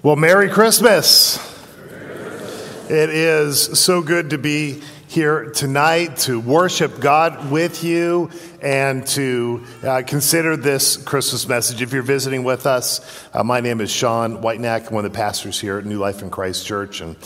Well, Merry Christmas. It is so good to be here tonight to worship God with you and to uh, consider this Christmas message. If you're visiting with us, uh, my name is Sean Whitenack. I'm one of the pastors here at New Life in Christ Church. And,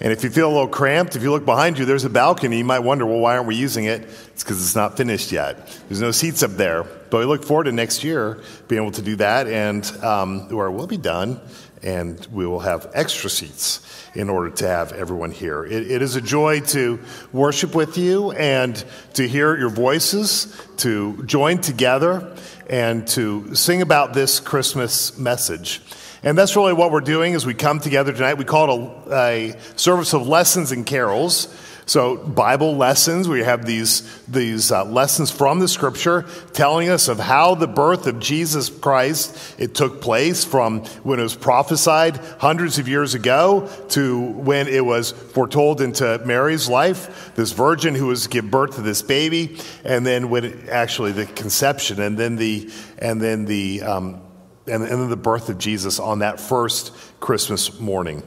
and if you feel a little cramped, if you look behind you, there's a balcony. You might wonder, well, why aren't we using it? It's because it's not finished yet. There's no seats up there. But we look forward to next year being able to do that, and um, we'll be done and we will have extra seats in order to have everyone here. It, it is a joy to worship with you and to hear your voices, to join together, and to sing about this Christmas message. And that's really what we're doing as we come together tonight. We call it a, a service of lessons and carols. So, Bible lessons, we have these, these uh, lessons from the scripture telling us of how the birth of Jesus Christ, it took place from when it was prophesied hundreds of years ago to when it was foretold into Mary's life, this virgin who was to give birth to this baby, and then when it, actually the conception, and then the, and then the, um, and, and then the birth of Jesus on that first Christmas morning.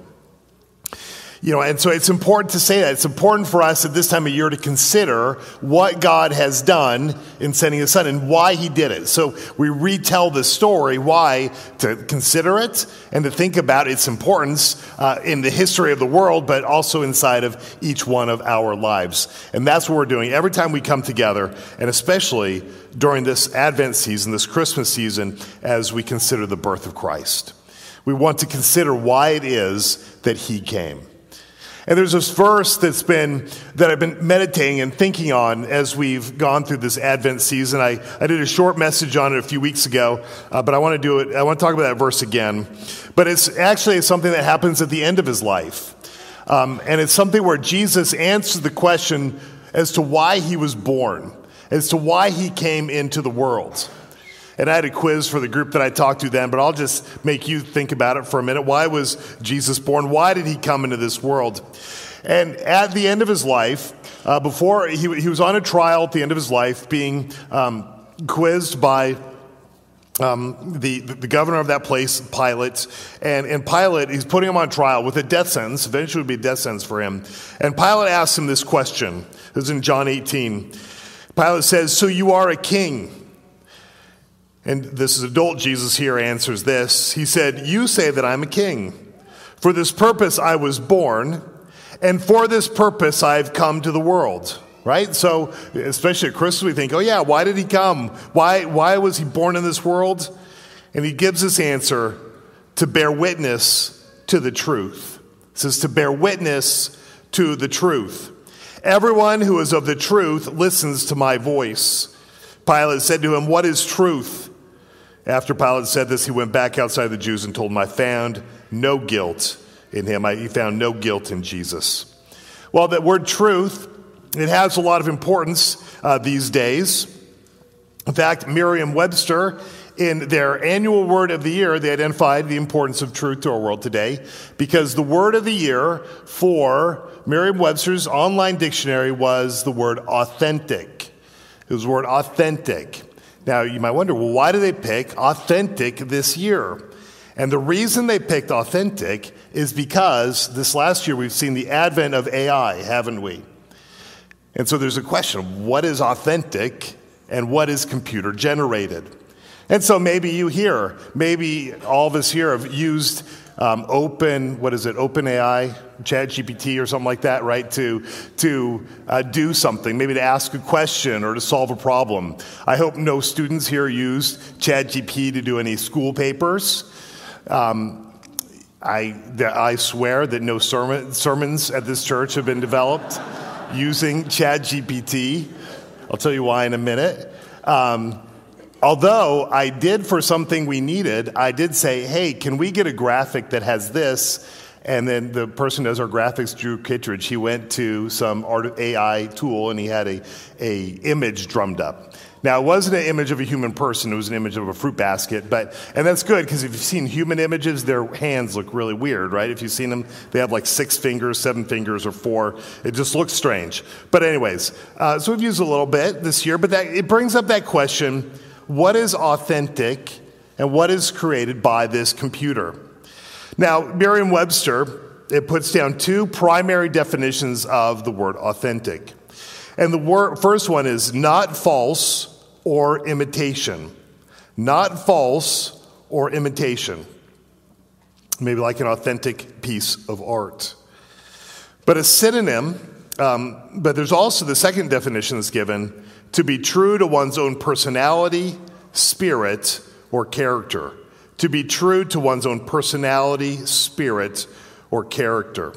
You know, and so it's important to say that. It's important for us at this time of year to consider what God has done in sending his son and why he did it. So we retell the story, why, to consider it and to think about its importance uh, in the history of the world, but also inside of each one of our lives. And that's what we're doing every time we come together, and especially during this Advent season, this Christmas season, as we consider the birth of Christ. We want to consider why it is that he came. And there's this verse that's been, that I've been meditating and thinking on as we've gone through this Advent season. I, I did a short message on it a few weeks ago, uh, but I want to do it, I want to talk about that verse again. But it's actually something that happens at the end of his life. Um, and it's something where Jesus answers the question as to why he was born, as to why he came into the world. And I had a quiz for the group that I talked to then, but I'll just make you think about it for a minute. Why was Jesus born? Why did he come into this world? And at the end of his life, uh, before he, he was on a trial at the end of his life, being um, quizzed by um, the, the governor of that place, Pilate, and, and Pilate, he's putting him on trial with a death sentence, eventually would be a death sentence for him. And Pilate asks him this question. This is in John 18. Pilate says, So you are a king. And this is adult Jesus here answers this. He said, You say that I'm a king. For this purpose I was born, and for this purpose I've come to the world. Right? So, especially at Christmas, we think, oh, yeah, why did he come? Why, why was he born in this world? And he gives this answer to bear witness to the truth. It says, to bear witness to the truth. Everyone who is of the truth listens to my voice. Pilate said to him, What is truth? After Pilate said this, he went back outside the Jews and told them, I found no guilt in him. I, he found no guilt in Jesus. Well, that word truth, it has a lot of importance uh, these days. In fact, Merriam Webster, in their annual word of the year, they identified the importance of truth to our world today because the word of the year for Merriam Webster's online dictionary was the word authentic. Was the word authentic. Now, you might wonder, well, why do they pick authentic this year? And the reason they picked authentic is because this last year we've seen the advent of AI, haven't we? And so there's a question what is authentic and what is computer generated? And so maybe you here, maybe all of us here have used um, open, what is it, open OpenAI, ChatGPT or something like that, right? To, to uh, do something, maybe to ask a question or to solve a problem. I hope no students here used ChatGPT to do any school papers. Um, I, I swear that no sermon, sermons at this church have been developed using ChatGPT. I'll tell you why in a minute. Um, Although I did for something we needed, I did say, hey, can we get a graphic that has this? And then the person who does our graphics, Drew Kittredge, he went to some art AI tool and he had a, a image drummed up. Now, it wasn't an image of a human person, it was an image of a fruit basket, but, and that's good because if you've seen human images, their hands look really weird, right? If you've seen them, they have like six fingers, seven fingers, or four. It just looks strange. But, anyways, uh, so we've used a little bit this year, but that, it brings up that question what is authentic and what is created by this computer. Now, Merriam Webster, it puts down two primary definitions of the word authentic. And the word, first one is not false or imitation. Not false or imitation. Maybe like an authentic piece of art. But a synonym, um, but there's also the second definition that's given to be true to one's own personality, spirit, or character. To be true to one's own personality, spirit, or character.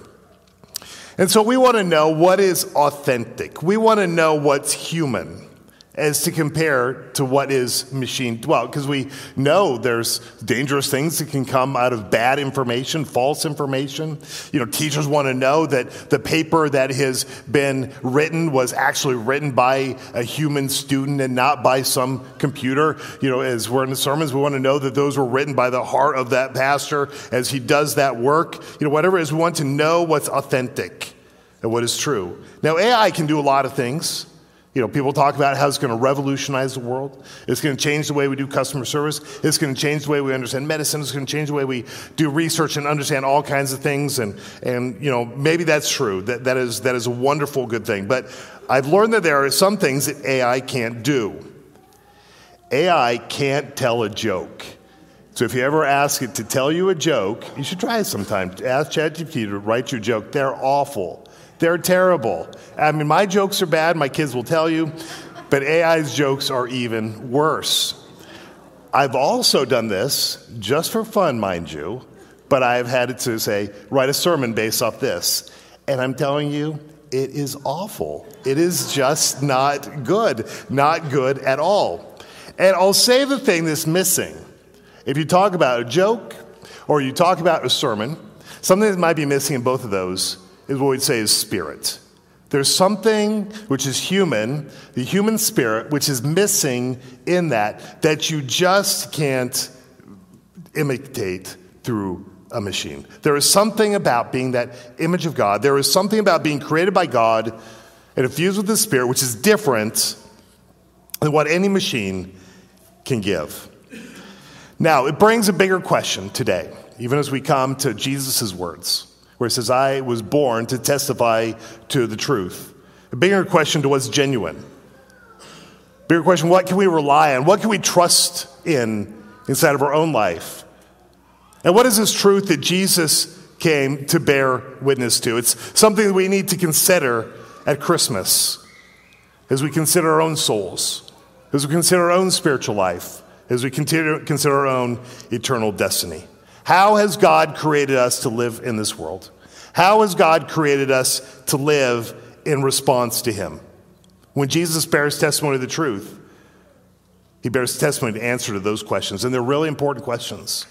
And so we want to know what is authentic. We want to know what's human as to compare to what is machine well because we know there's dangerous things that can come out of bad information false information. You know teachers want to know that the paper that has been written was actually written by a human student and not by some computer. You know as we're in the sermons we want to know that those were written by the heart of that pastor as he does that work. You know whatever it is we want to know what's authentic and what is true. Now ai can do a lot of things you know, people talk about how it's going to revolutionize the world. It's going to change the way we do customer service. It's going to change the way we understand medicine. It's going to change the way we do research and understand all kinds of things. And, and you know, maybe that's true. That, that, is, that is a wonderful, good thing. But I've learned that there are some things that AI can't do. AI can't tell a joke. So if you ever ask it to tell you a joke, you should try it sometime. Ask ChatGPT to write you a joke. They're awful. They're terrible. I mean, my jokes are bad, my kids will tell you, but AI's jokes are even worse. I've also done this, just for fun, mind you, but I've had it to say, write a sermon based off this. And I'm telling you, it is awful. It is just not good, not good at all. And I'll say the thing that's missing. If you talk about a joke or you talk about a sermon, something that might be missing in both of those is what we'd say is spirit. There's something which is human, the human spirit, which is missing in that, that you just can't imitate through a machine. There is something about being that image of God. There is something about being created by God and infused with the Spirit, which is different than what any machine can give. Now, it brings a bigger question today, even as we come to Jesus' words where it says, I was born to testify to the truth. A bigger question to what's genuine. Bigger question, what can we rely on? What can we trust in inside of our own life? And what is this truth that Jesus came to bear witness to? It's something that we need to consider at Christmas as we consider our own souls, as we consider our own spiritual life, as we consider, consider our own eternal destiny. How has God created us to live in this world? How has God created us to live in response to Him? When Jesus bears testimony of the truth, He bears testimony to answer to those questions. And they're really important questions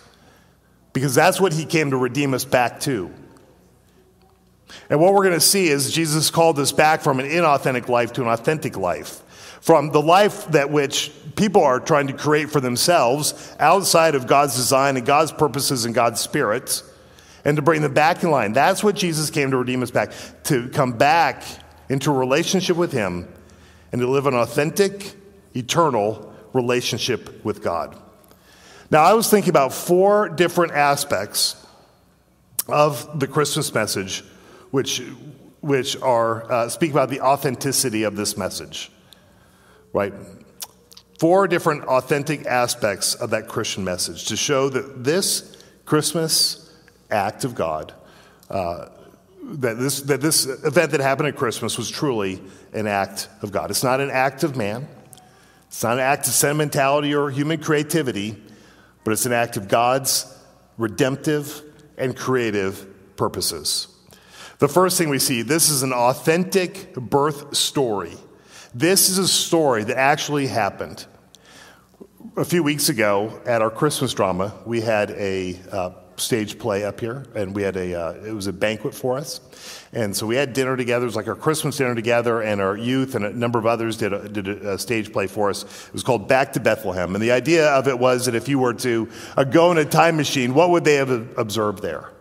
because that's what He came to redeem us back to. And what we're going to see is Jesus called us back from an inauthentic life to an authentic life from the life that which people are trying to create for themselves outside of God's design and God's purposes and God's spirit, and to bring them back in line. That's what Jesus came to redeem us back, to come back into a relationship with Him and to live an authentic, eternal relationship with God. Now, I was thinking about four different aspects of the Christmas message, which, which are uh, speak about the authenticity of this message right? Four different authentic aspects of that Christian message to show that this Christmas act of God, uh, that, this, that this event that happened at Christmas was truly an act of God. It's not an act of man, it's not an act of sentimentality or human creativity, but it's an act of God's redemptive and creative purposes. The first thing we see this is an authentic birth story this is a story that actually happened. A few weeks ago at our Christmas drama, we had a uh, stage play up here, and we had a uh, it was a banquet for us, and so we had dinner together. It was like our Christmas dinner together, and our youth and a number of others did a, did a stage play for us. It was called Back to Bethlehem, and the idea of it was that if you were to uh, go in a time machine, what would they have observed there?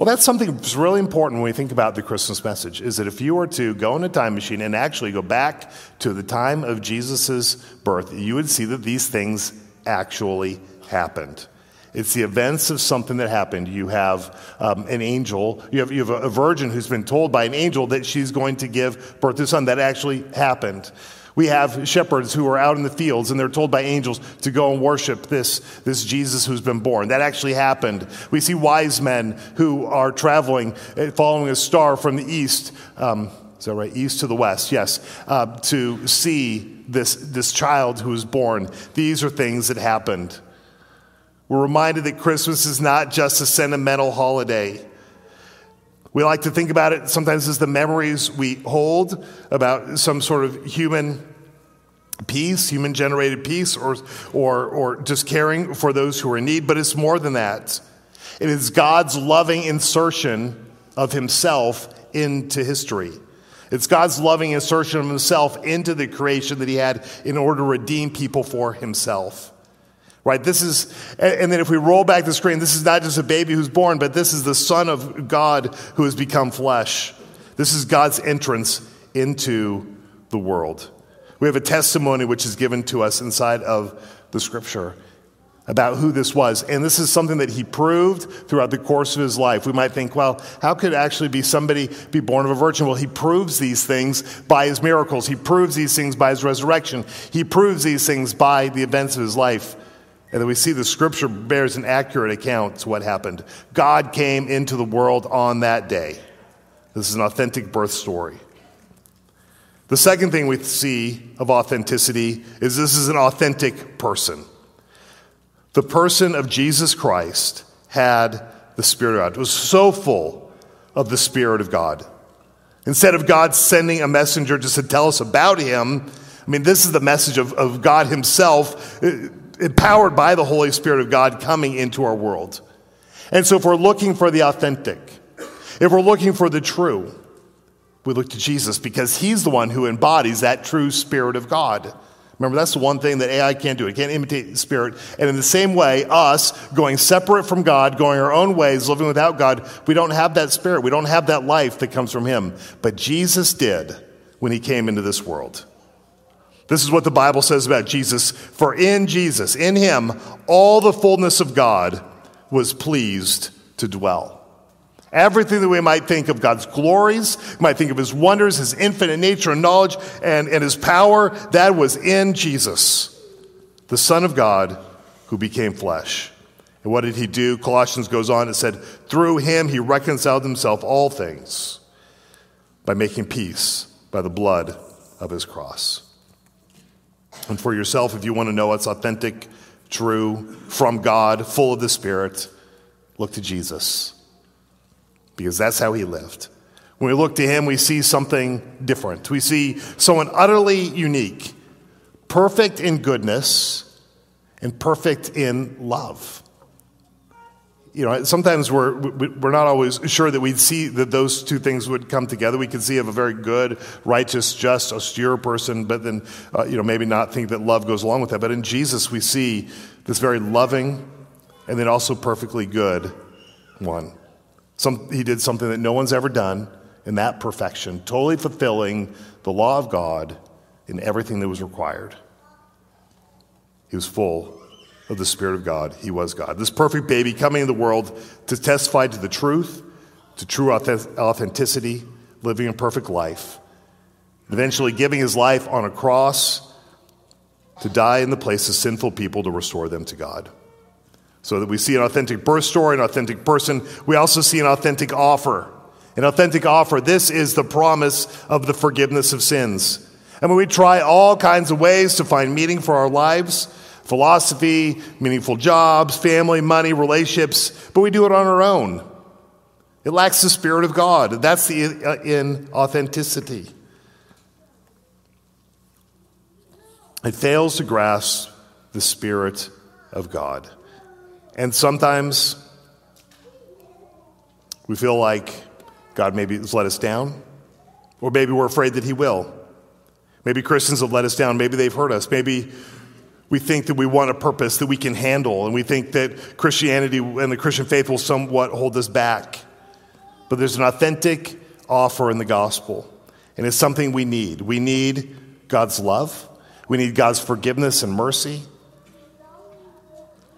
Well, that's something that's really important when we think about the Christmas message is that if you were to go in a time machine and actually go back to the time of Jesus' birth, you would see that these things actually happened. It's the events of something that happened. You have um, an angel, you have, you have a virgin who's been told by an angel that she's going to give birth to a son. That actually happened. We have shepherds who are out in the fields and they're told by angels to go and worship this, this Jesus who's been born. That actually happened. We see wise men who are traveling, eh, following a star from the east. Um, is that right? East to the west, yes, uh, to see this, this child who was born. These are things that happened. We're reminded that Christmas is not just a sentimental holiday. We like to think about it sometimes as the memories we hold about some sort of human peace, human generated peace, or, or, or just caring for those who are in need, but it's more than that. It is God's loving insertion of himself into history. It's God's loving insertion of himself into the creation that he had in order to redeem people for himself. Right? This is, and then if we roll back the screen, this is not just a baby who's born, but this is the Son of God who has become flesh. This is God's entrance into the world. We have a testimony which is given to us inside of the scripture about who this was. And this is something that he proved throughout the course of his life. We might think, well, how could actually be somebody be born of a virgin? Well, he proves these things by his miracles. He proves these things by his resurrection. He proves these things by the events of his life. And then we see the scripture bears an accurate account to what happened. God came into the world on that day. This is an authentic birth story. The second thing we see of authenticity is this is an authentic person. The person of Jesus Christ had the Spirit of God. It was so full of the Spirit of God. Instead of God sending a messenger just to tell us about him, I mean, this is the message of, of God Himself empowered by the Holy Spirit of God coming into our world. And so, if we're looking for the authentic, if we're looking for the true, we look to Jesus because He's the one who embodies that true Spirit of God. Remember, that's the one thing that AI can't do. It can't imitate the Spirit. And in the same way, us going separate from God, going our own ways, living without God, we don't have that Spirit. We don't have that life that comes from Him. But Jesus did when He came into this world. This is what the Bible says about Jesus. For in Jesus, in him, all the fullness of God was pleased to dwell. Everything that we might think of God's glories, we might think of his wonders, his infinite nature and knowledge, and, and his power, that was in Jesus, the Son of God who became flesh. And what did he do? Colossians goes on, it said, through him he reconciled himself all things by making peace by the blood of his cross. And for yourself, if you want to know what's authentic, true, from God, full of the Spirit, look to Jesus. Because that's how he lived. When we look to him, we see something different. We see someone utterly unique, perfect in goodness, and perfect in love you know, sometimes we're, we're not always sure that we'd see that those two things would come together. We could see of a very good, righteous, just, austere person, but then, uh, you know, maybe not think that love goes along with that. But in Jesus, we see this very loving and then also perfectly good one. Some, he did something that no one's ever done in that perfection, totally fulfilling the law of God in everything that was required. He was full of the Spirit of God. He was God. This perfect baby coming in the world to testify to the truth, to true authenticity, living a perfect life, eventually giving his life on a cross to die in the place of sinful people to restore them to God. So that we see an authentic birth story, an authentic person. We also see an authentic offer. An authentic offer. This is the promise of the forgiveness of sins. And when we try all kinds of ways to find meaning for our lives, philosophy, meaningful jobs, family, money, relationships, but we do it on our own. It lacks the Spirit of God. That's the uh, in authenticity. It fails to grasp the Spirit of God. And sometimes we feel like God maybe has let us down, or maybe we're afraid that He will. Maybe Christians have let us down. Maybe they've hurt us. Maybe we think that we want a purpose that we can handle, and we think that Christianity and the Christian faith will somewhat hold us back. But there's an authentic offer in the gospel, and it's something we need. We need God's love, we need God's forgiveness and mercy.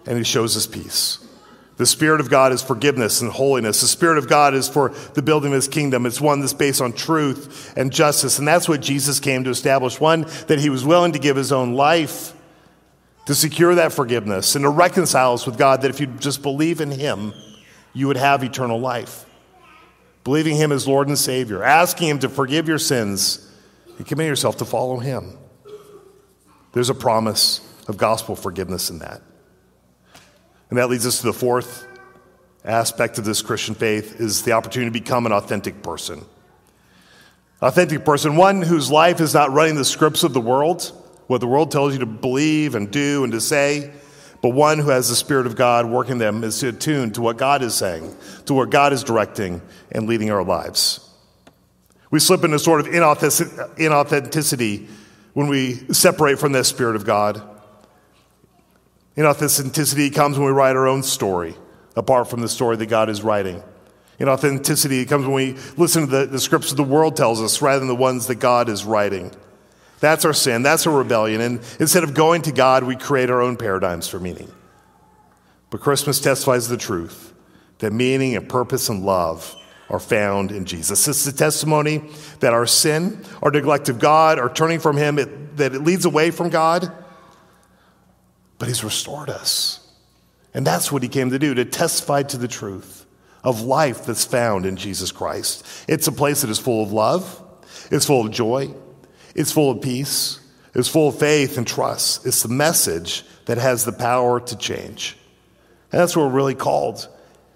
and he shows us peace. The Spirit of God is forgiveness and holiness. The Spirit of God is for the building of His kingdom. It's one that's based on truth and justice. And that's what Jesus came to establish. One, that He was willing to give His own life to secure that forgiveness and to reconcile us with God, that if you just believe in Him, you would have eternal life. Believing Him as Lord and Savior, asking Him to forgive your sins, and commit yourself to follow Him. There's a promise of gospel forgiveness in that. And that leads us to the fourth aspect of this Christian faith is the opportunity to become an authentic person. Authentic person, one whose life is not running the scripts of the world, what the world tells you to believe and do and to say, but one who has the Spirit of God working them is attuned to what God is saying, to what God is directing and leading our lives. We slip into sort of inauthenticity when we separate from the Spirit of God. Inauthenticity comes when we write our own story, apart from the story that God is writing. Inauthenticity comes when we listen to the, the scripts of the world tells us rather than the ones that God is writing. That's our sin. That's our rebellion. And instead of going to God, we create our own paradigms for meaning. But Christmas testifies the truth that meaning and purpose and love are found in Jesus. It's the testimony that our sin, our neglect of God, our turning from Him, it, that it leads away from God but he's restored us. And that's what he came to do, to testify to the truth of life that's found in Jesus Christ. It's a place that is full of love, it's full of joy, it's full of peace, it's full of faith and trust. It's the message that has the power to change. And that's what we're really called,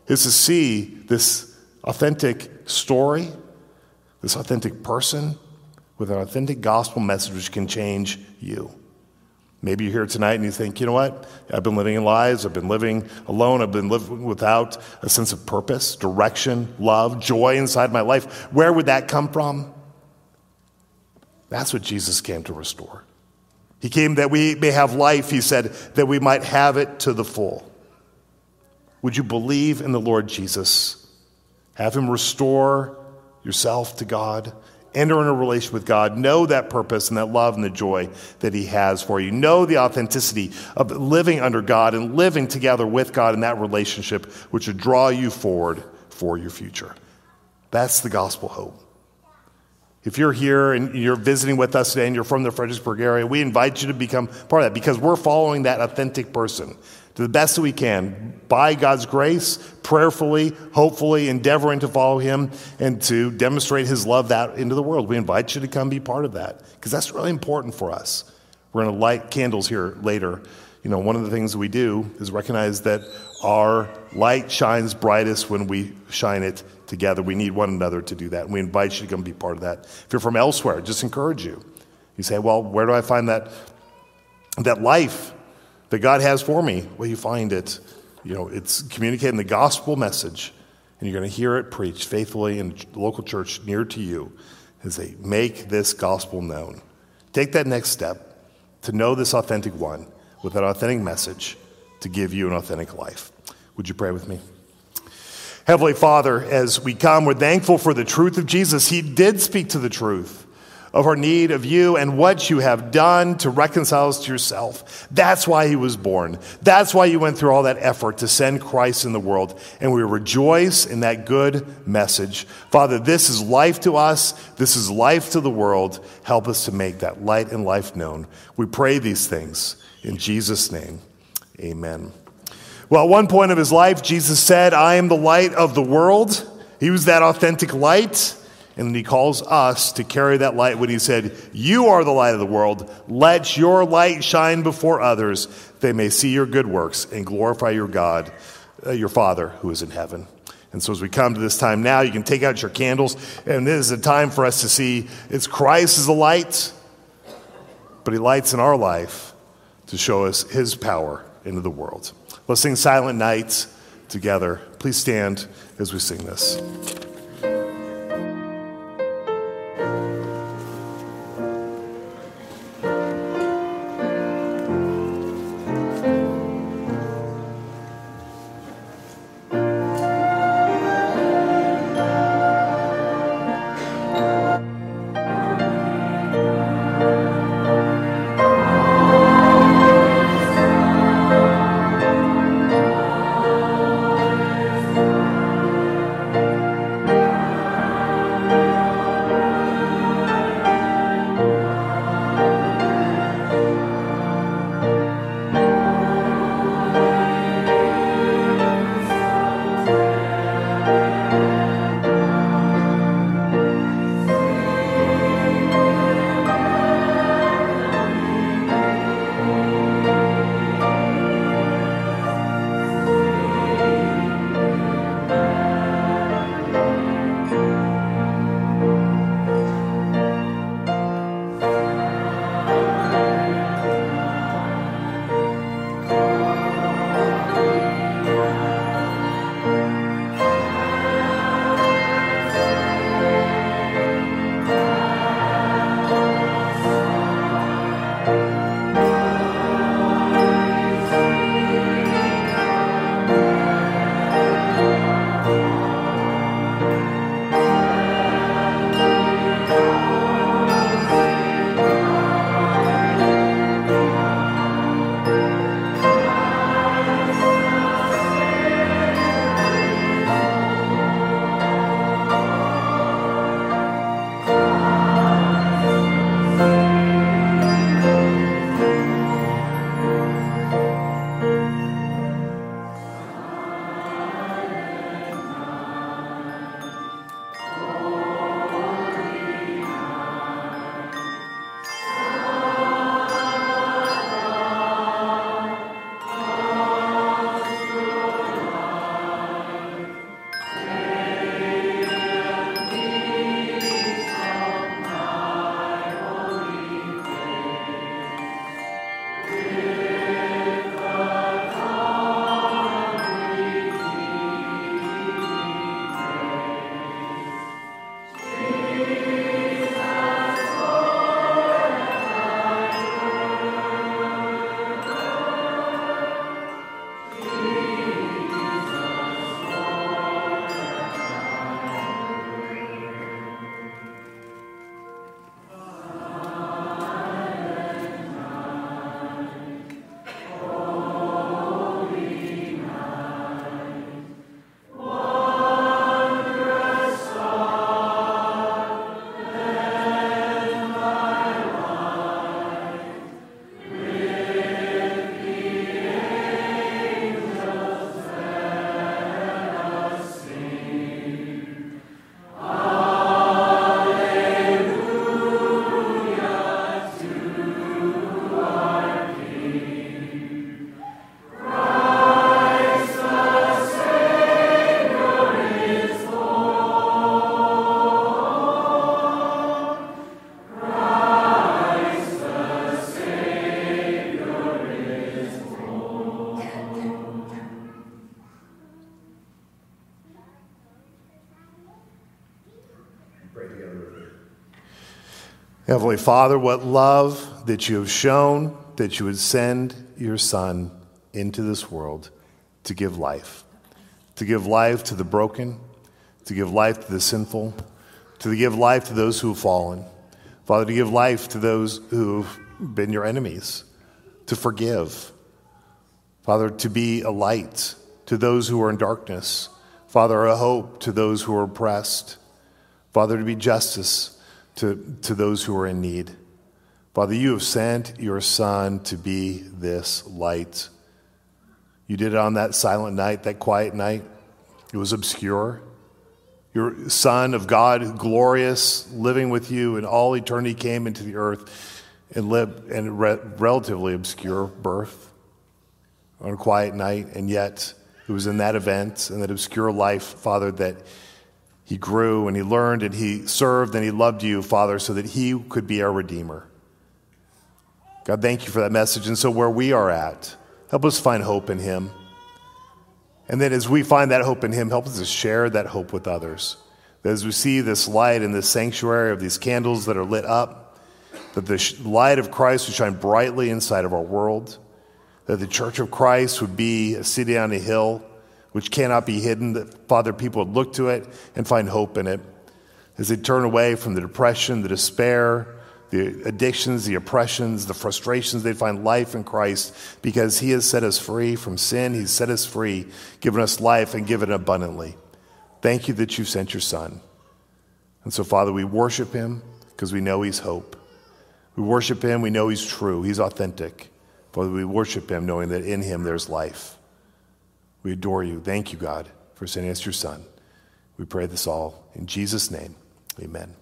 is to see this authentic story, this authentic person with an authentic gospel message which can change you. Maybe you're here tonight and you think, you know what? I've been living in lies. I've been living alone. I've been living without a sense of purpose, direction, love, joy inside my life. Where would that come from? That's what Jesus came to restore. He came that we may have life, he said, that we might have it to the full. Would you believe in the Lord Jesus? Have him restore yourself to God enter in a relationship with God, know that purpose and that love and the joy that He has for you. Know the authenticity of living under God and living together with God in that relationship, which would draw you forward for your future. That's the gospel hope. If you're here and you're visiting with us today and you're from the Fredericksburg area, we invite you to become part of that because we're following that authentic person to the best that we can by God's grace, prayerfully, hopefully, endeavoring to follow Him and to demonstrate His love out into the world. We invite you to come be part of that because that's really important for us. We're going to light candles here later. You know, one of the things we do is recognize that our light shines brightest when we shine it together. We need one another to do that. And we invite you to come be part of that. If you're from elsewhere, just encourage you. You say, well, where do I find that, that life? that God has for me. Well, you find it, you know, it's communicating the gospel message, and you're going to hear it preached faithfully in the local church near to you as they make this gospel known. Take that next step to know this authentic one with an authentic message to give you an authentic life. Would you pray with me? Heavenly Father, as we come, we're thankful for the truth of Jesus. He did speak to the truth of our need of you and what you have done to reconcile us to yourself. That's why he was born. That's why you went through all that effort to send Christ in the world. And we rejoice in that good message. Father, this is life to us. This is life to the world. Help us to make that light and life known. We pray these things in Jesus' name. Amen. Well, at one point of his life, Jesus said, I am the light of the world. He was that authentic light. And he calls us to carry that light when he said, You are the light of the world. Let your light shine before others. They may see your good works and glorify your God, uh, your Father who is in heaven. And so, as we come to this time now, you can take out your candles, and this is a time for us to see it's Christ as the light, but He lights in our life to show us His power into the world. Let's sing Silent Night together. Please stand as we sing this. Heavenly Father, what love that you have shown that you would send your Son into this world to give life, to give life to the broken, to give life to the sinful, to give life to those who have fallen. Father, to give life to those who've been your enemies, to forgive. Father, to be a light to those who are in darkness. Father, a hope to those who are oppressed. Father, to be justice to, to those who are in need. Father, you have sent your Son to be this light. You did it on that silent night, that quiet night. It was obscure. Your Son of God, glorious, living with you in all eternity, came into the earth and lived in a re- relatively obscure birth on a quiet night. And yet, it was in that event, in that obscure life, Father, that he grew and he learned and he served and he loved you, Father, so that he could be our Redeemer. God, thank you for that message. And so, where we are at, help us find hope in him. And then, as we find that hope in him, help us to share that hope with others. That as we see this light in this sanctuary of these candles that are lit up, that the light of Christ would shine brightly inside of our world, that the church of Christ would be a city on a hill which cannot be hidden, that, Father, people would look to it and find hope in it. As they turn away from the depression, the despair, the addictions, the oppressions, the frustrations, they find life in Christ because He has set us free from sin. He's set us free, given us life, and given abundantly. Thank you that you've sent your Son. And so, Father, we worship Him because we know He's hope. We worship Him, we know He's true, He's authentic. Father, we worship Him knowing that in Him there's life. We adore you. Thank you, God, for sending us your Son. We pray this all in Jesus' name. Amen.